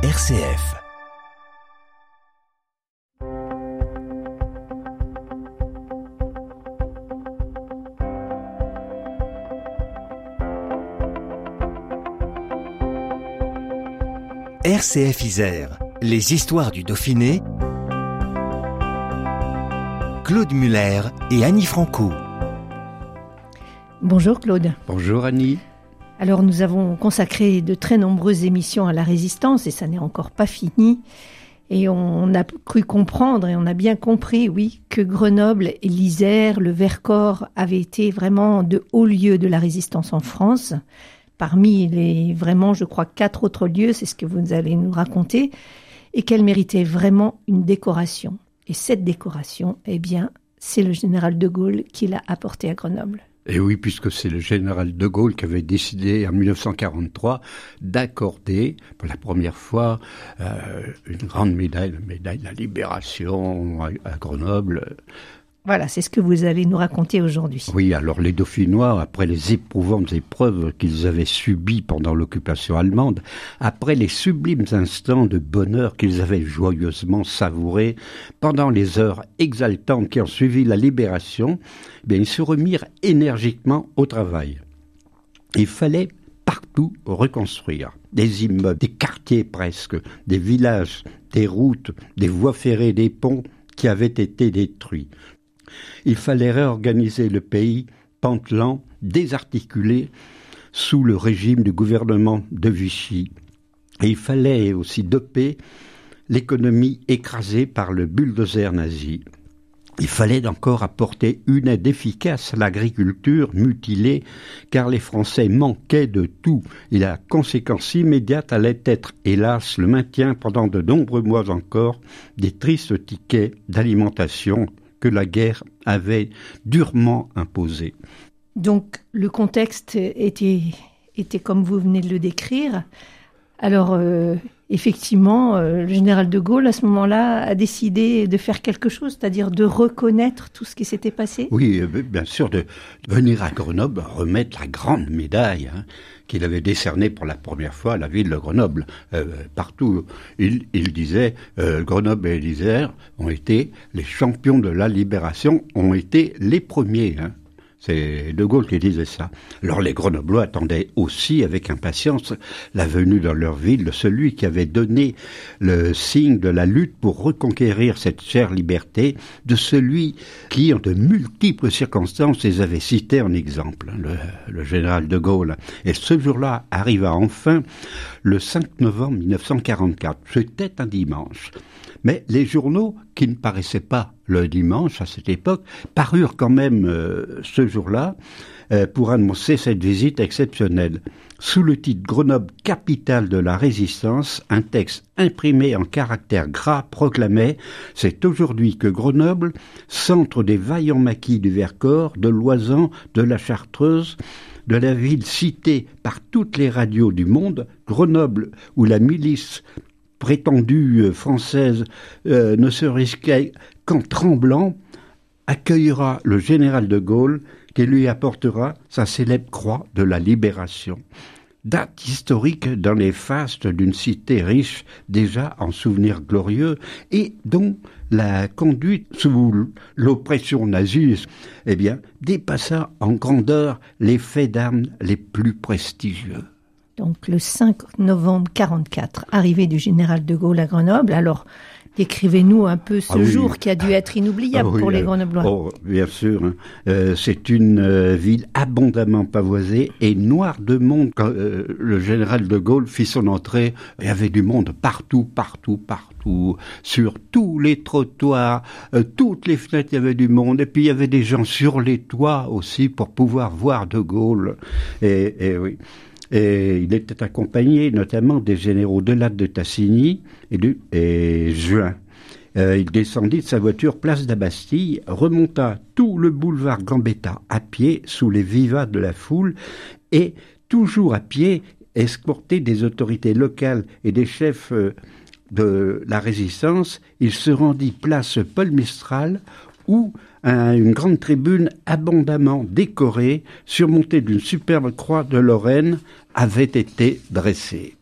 RCF. RCF Isère, les histoires du Dauphiné. Claude Muller et Annie Franco. Bonjour Claude. Bonjour Annie. Alors nous avons consacré de très nombreuses émissions à la résistance et ça n'est encore pas fini. Et on a cru comprendre et on a bien compris, oui, que Grenoble et l'Isère, le Vercors avaient été vraiment de hauts lieux de la résistance en France. Parmi les vraiment, je crois, quatre autres lieux, c'est ce que vous allez nous raconter, et qu'elle méritait vraiment une décoration. Et cette décoration, eh bien, c'est le général de Gaulle qui l'a apportée à Grenoble. Et oui, puisque c'est le général de Gaulle qui avait décidé en 1943 d'accorder pour la première fois euh, une grande médaille, la médaille de la libération à Grenoble, voilà, c'est ce que vous allez nous raconter aujourd'hui. Oui, alors les Dauphinois, après les éprouvantes épreuves qu'ils avaient subies pendant l'occupation allemande, après les sublimes instants de bonheur qu'ils avaient joyeusement savourés pendant les heures exaltantes qui ont suivi la libération, eh ils se remirent énergiquement au travail. Il fallait partout reconstruire. Des immeubles, des quartiers presque, des villages, des routes, des voies ferrées, des ponts qui avaient été détruits. Il fallait réorganiser le pays pantelant, désarticulé, sous le régime du gouvernement de Vichy. Et il fallait aussi doper l'économie écrasée par le bulldozer nazi. Il fallait encore apporter une aide efficace à l'agriculture mutilée, car les Français manquaient de tout, et la conséquence immédiate allait être, hélas, le maintien pendant de nombreux mois encore des tristes tickets d'alimentation que la guerre avait durement imposé. Donc le contexte était, était comme vous venez de le décrire. Alors euh, effectivement, euh, le général de Gaulle à ce moment-là a décidé de faire quelque chose, c'est-à-dire de reconnaître tout ce qui s'était passé. Oui, euh, bien sûr, de venir à Grenoble remettre la grande médaille. Hein qu'il avait décerné pour la première fois à la ville de Grenoble. Euh, partout, il, disait Grenoble et l'Isère ont été les champions de la libération, ont été les premiers. Hein. C'est De Gaulle qui disait ça. Alors les Grenoblois attendaient aussi avec impatience la venue dans leur ville de celui qui avait donné le signe de la lutte pour reconquérir cette chère liberté, de celui qui, en de multiples circonstances, les avait cités en exemple, le, le général de Gaulle. Et ce jour-là arriva enfin le 5 novembre 1944. C'était un dimanche. Mais les journaux, qui ne paraissaient pas le dimanche à cette époque, parurent quand même euh, ce jour-là euh, pour annoncer cette visite exceptionnelle. Sous le titre Grenoble, capitale de la résistance, un texte imprimé en caractères gras proclamait C'est aujourd'hui que Grenoble, centre des vaillants maquis du Vercors, de l'Oisan, de la Chartreuse, de la ville citée par toutes les radios du monde, Grenoble, où la milice prétendue euh, française ne se risquait qu'en tremblant, accueillera le général de Gaulle qui lui apportera sa célèbre croix de la libération. Date historique dans les fastes d'une cité riche déjà en souvenirs glorieux et dont la conduite sous l'oppression nazie eh bien, dépassa en grandeur les faits d'armes les plus prestigieux donc le 5 novembre 44, arrivée du général de Gaulle à Grenoble. Alors, décrivez-nous un peu ce ah jour qui a dû être inoubliable ah pour les euh, Grenoblois. Oh, bien sûr. Hein. Euh, c'est une euh, ville abondamment pavoisée et noire de monde. Quand le général de Gaulle fit son entrée, il y avait du monde partout, partout, partout, sur tous les trottoirs, toutes les fenêtres, il y avait du monde. Et puis il y avait des gens sur les toits aussi pour pouvoir voir de Gaulle. Et, et oui. Et il était accompagné notamment des généraux de Latte de Tassigny et, de, et Juin. Euh, il descendit de sa voiture place d'Abastille, remonta tout le boulevard Gambetta à pied sous les vivats de la foule et, toujours à pied, escorté des autorités locales et des chefs euh, de la résistance, il se rendit place Paul Mistral où une grande tribune abondamment décorée, surmontée d'une superbe croix de Lorraine, avait été dressée.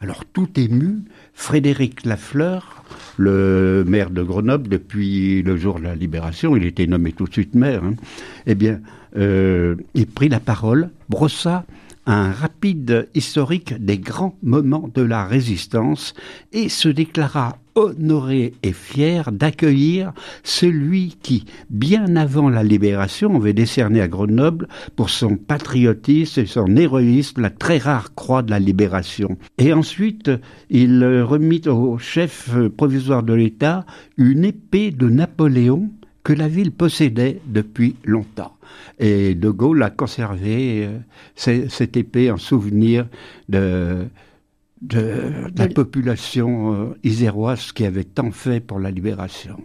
Alors tout ému, Frédéric Lafleur, le maire de Grenoble depuis le jour de la libération, il était nommé tout de suite maire, hein, eh bien, euh, il prit la parole, brossa un rapide historique des grands moments de la résistance et se déclara honoré et fier d'accueillir celui qui, bien avant la libération, avait décerné à Grenoble pour son patriotisme et son héroïsme la très rare croix de la libération. Et ensuite, il remit au chef provisoire de l'État une épée de Napoléon que la ville possédait depuis longtemps. Et De Gaulle a conservé euh, cette épée en souvenir de, de, la population euh, iséroise qui avait tant fait pour la libération.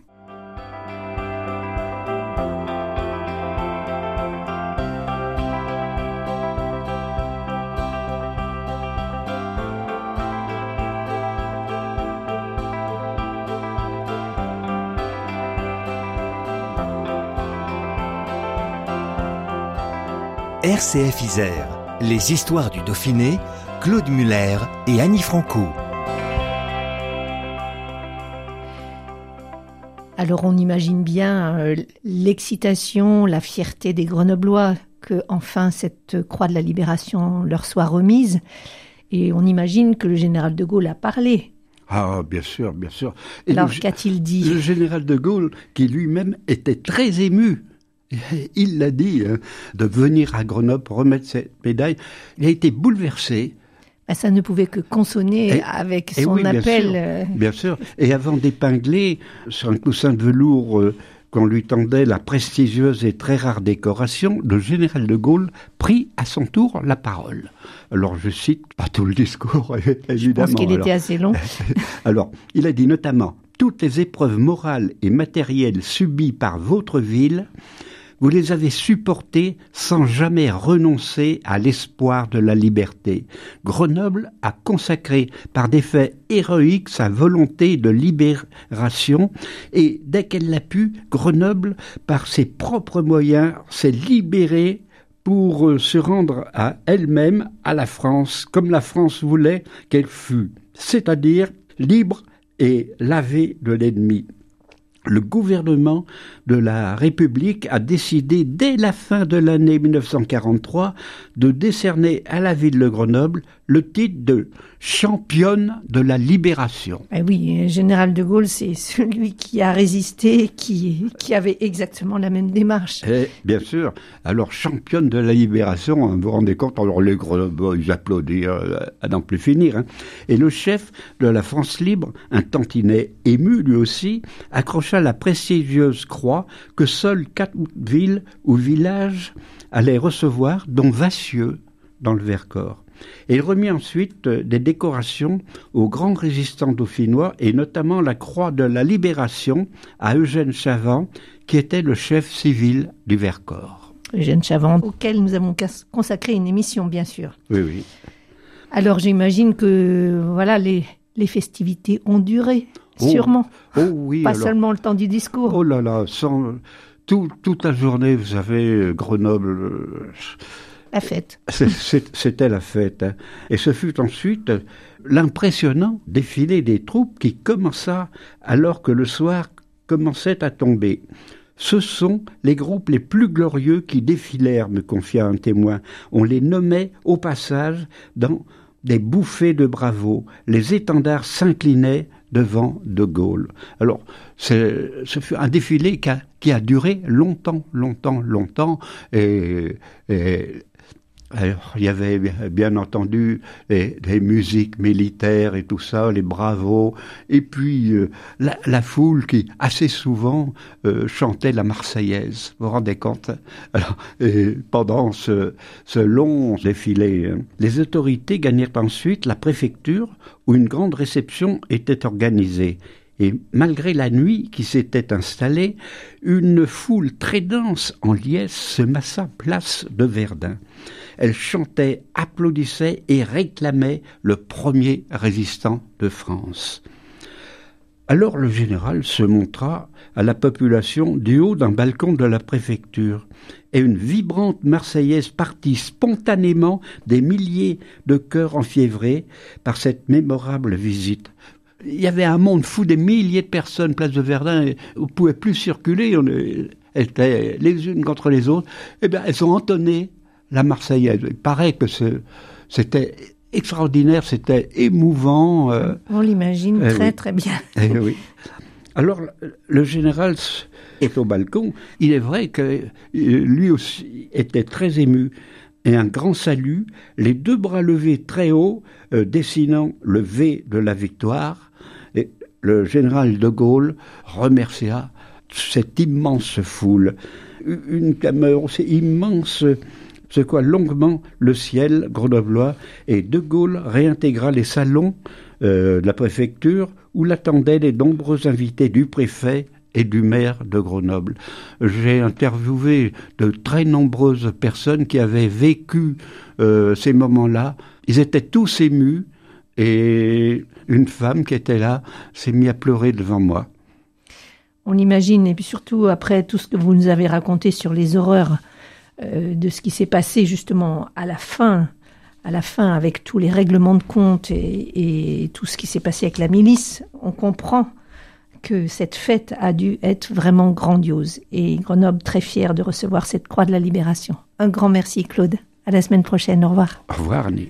RCF Isère, les histoires du Dauphiné, Claude Muller et Annie Franco. Alors on imagine bien euh, l'excitation, la fierté des Grenoblois que enfin cette croix de la libération leur soit remise. Et on imagine que le général de Gaulle a parlé. Ah, bien sûr, bien sûr. Alors qu'a-t-il dit Le général de Gaulle, qui lui-même était très ému il l'a dit, hein, de venir à Grenoble remettre cette médaille. Il a été bouleversé. Ben, ça ne pouvait que consonner avec son appel. Euh. Bien sûr, Et avant d'épingler sur un coussin de velours euh, qu'on lui tendait la prestigieuse et très rare décoration, le général de Gaulle prit à son tour la parole. Alors je cite, pas tout le discours évidemment. Je pense qu'il était assez long. alors, il a dit notamment toutes les épreuves morales et matérielles subies par votre ville vous les avez supportés sans jamais renoncer à l'espoir de la liberté. Grenoble a consacré par des faits héroïques sa volonté de libération et dès qu'elle l'a pu, Grenoble, par ses propres moyens, s'est libérée pour euh, se rendre à elle-même, à la France, comme la France voulait qu'elle fût, c'est-à-dire libre et lavée de l'ennemi le gouvernement de la République a décidé dès la fin de l'année 1943 de décerner à la ville de Grenoble le titre de championne de la libération. Eh oui, général de Gaulle, c'est celui qui a résisté, qui, qui avait exactement la même démarche. Et, eh, bien sûr. Alors, championne de la libération, hein, vous vous rendez compte, alors les Grenoblois, ils applaudirent euh, à n'en plus finir. Hein. Et le chef de la France libre, un tantinet ému lui aussi, accrocha la prestigieuse croix que seules quatre villes ou villages allaient recevoir, dont Vassieux, dans le Vercors. Et il remit ensuite euh, des décorations aux grands résistants dauphinois et notamment la Croix de la Libération à Eugène Chavant, qui était le chef civil du Vercors. Eugène Chavant, auquel nous avons consacré une émission, bien sûr. Oui, oui. Alors j'imagine que voilà les, les festivités ont duré, oh, sûrement. Oh oui. Pas seulement le temps du discours. Oh là là, sans, toute la journée, vous savez, Grenoble. Euh, la fête. C'était la fête. Hein. Et ce fut ensuite l'impressionnant défilé des troupes qui commença alors que le soir commençait à tomber. Ce sont les groupes les plus glorieux qui défilèrent, me confia un témoin. On les nommait au passage dans des bouffées de bravo. Les étendards s'inclinaient devant De Gaulle. Alors, ce fut un défilé qui a, duré longtemps, longtemps, longtemps, et il y avait bien entendu des, musiques militaires et tout ça, les bravos, et puis euh, la, foule qui assez souvent euh, chantait la Marseillaise. Vous vous rendez compte? Alors, pendant ce, ce, long défilé, hein, les autorités gagnèrent ensuite la préfecture où une grande réception était organisée. Et malgré la nuit qui s'était installée, une foule très dense en liesse se massa place de Verdun. Elle chantait, applaudissait et réclamait le premier résistant de France. Alors le général se montra à la population du haut d'un balcon de la préfecture, et une vibrante Marseillaise partit spontanément des milliers de cœurs enfiévrés par cette mémorable visite. Il y avait un monde fou, des milliers de personnes, place de Verdun, on ne pouvait plus circuler, on étaient les unes contre les autres. Eh bien, elles ont entonné la Marseillaise. Il paraît que c'était extraordinaire, c'était émouvant. Euh, On l'imagine eh très très bien. Eh oui. Alors le général est au balcon. Il est vrai que euh, lui aussi était très ému. Et un grand salut, les deux bras levés très haut, euh, dessinant le V de la victoire. Le général de Gaulle remercia cette immense foule. Une caméra, c'est immense secoua longuement le ciel grenoblois et De Gaulle réintégra les salons euh, de la préfecture où l'attendaient les nombreux invités du préfet et du maire de Grenoble. J'ai interviewé de très nombreuses personnes qui avaient vécu euh, ces moments-là. Ils étaient tous émus et une femme qui était là s'est mise à pleurer devant moi. On imagine, et puis surtout après tout ce que vous nous avez raconté sur les horreurs euh, de ce qui s'est passé justement à la fin, à la fin avec tous les règlements de compte et, tout ce qui s'est passé avec la milice, on comprend que cette fête a dû être vraiment grandiose et Grenoble très fier de recevoir cette croix de la libération. Un grand merci Claude. À la semaine prochaine. Au revoir. Au revoir Annie.